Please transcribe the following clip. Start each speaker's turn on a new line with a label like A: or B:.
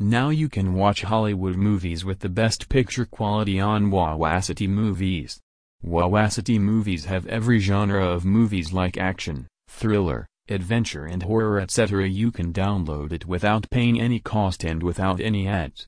A: Now you can watch Hollywood movies with the best picture quality on Wawacity Movies. Wawacity Movies have every genre of movies like action, thriller, adventure and horror etc. You can download it without paying any cost and without any ads.